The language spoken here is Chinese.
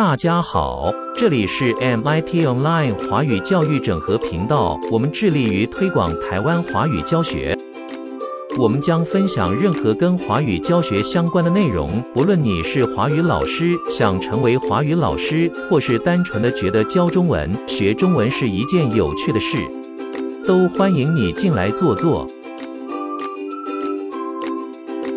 大家好这里是 mit online 华语教育整合频道我们致力于推广台湾华语教学。我们将分享任何跟华语教学相关的内容不论你是华语老师想成为华语老师或是单纯的觉得教中文学中文是一件有趣的事都欢迎你进来坐坐。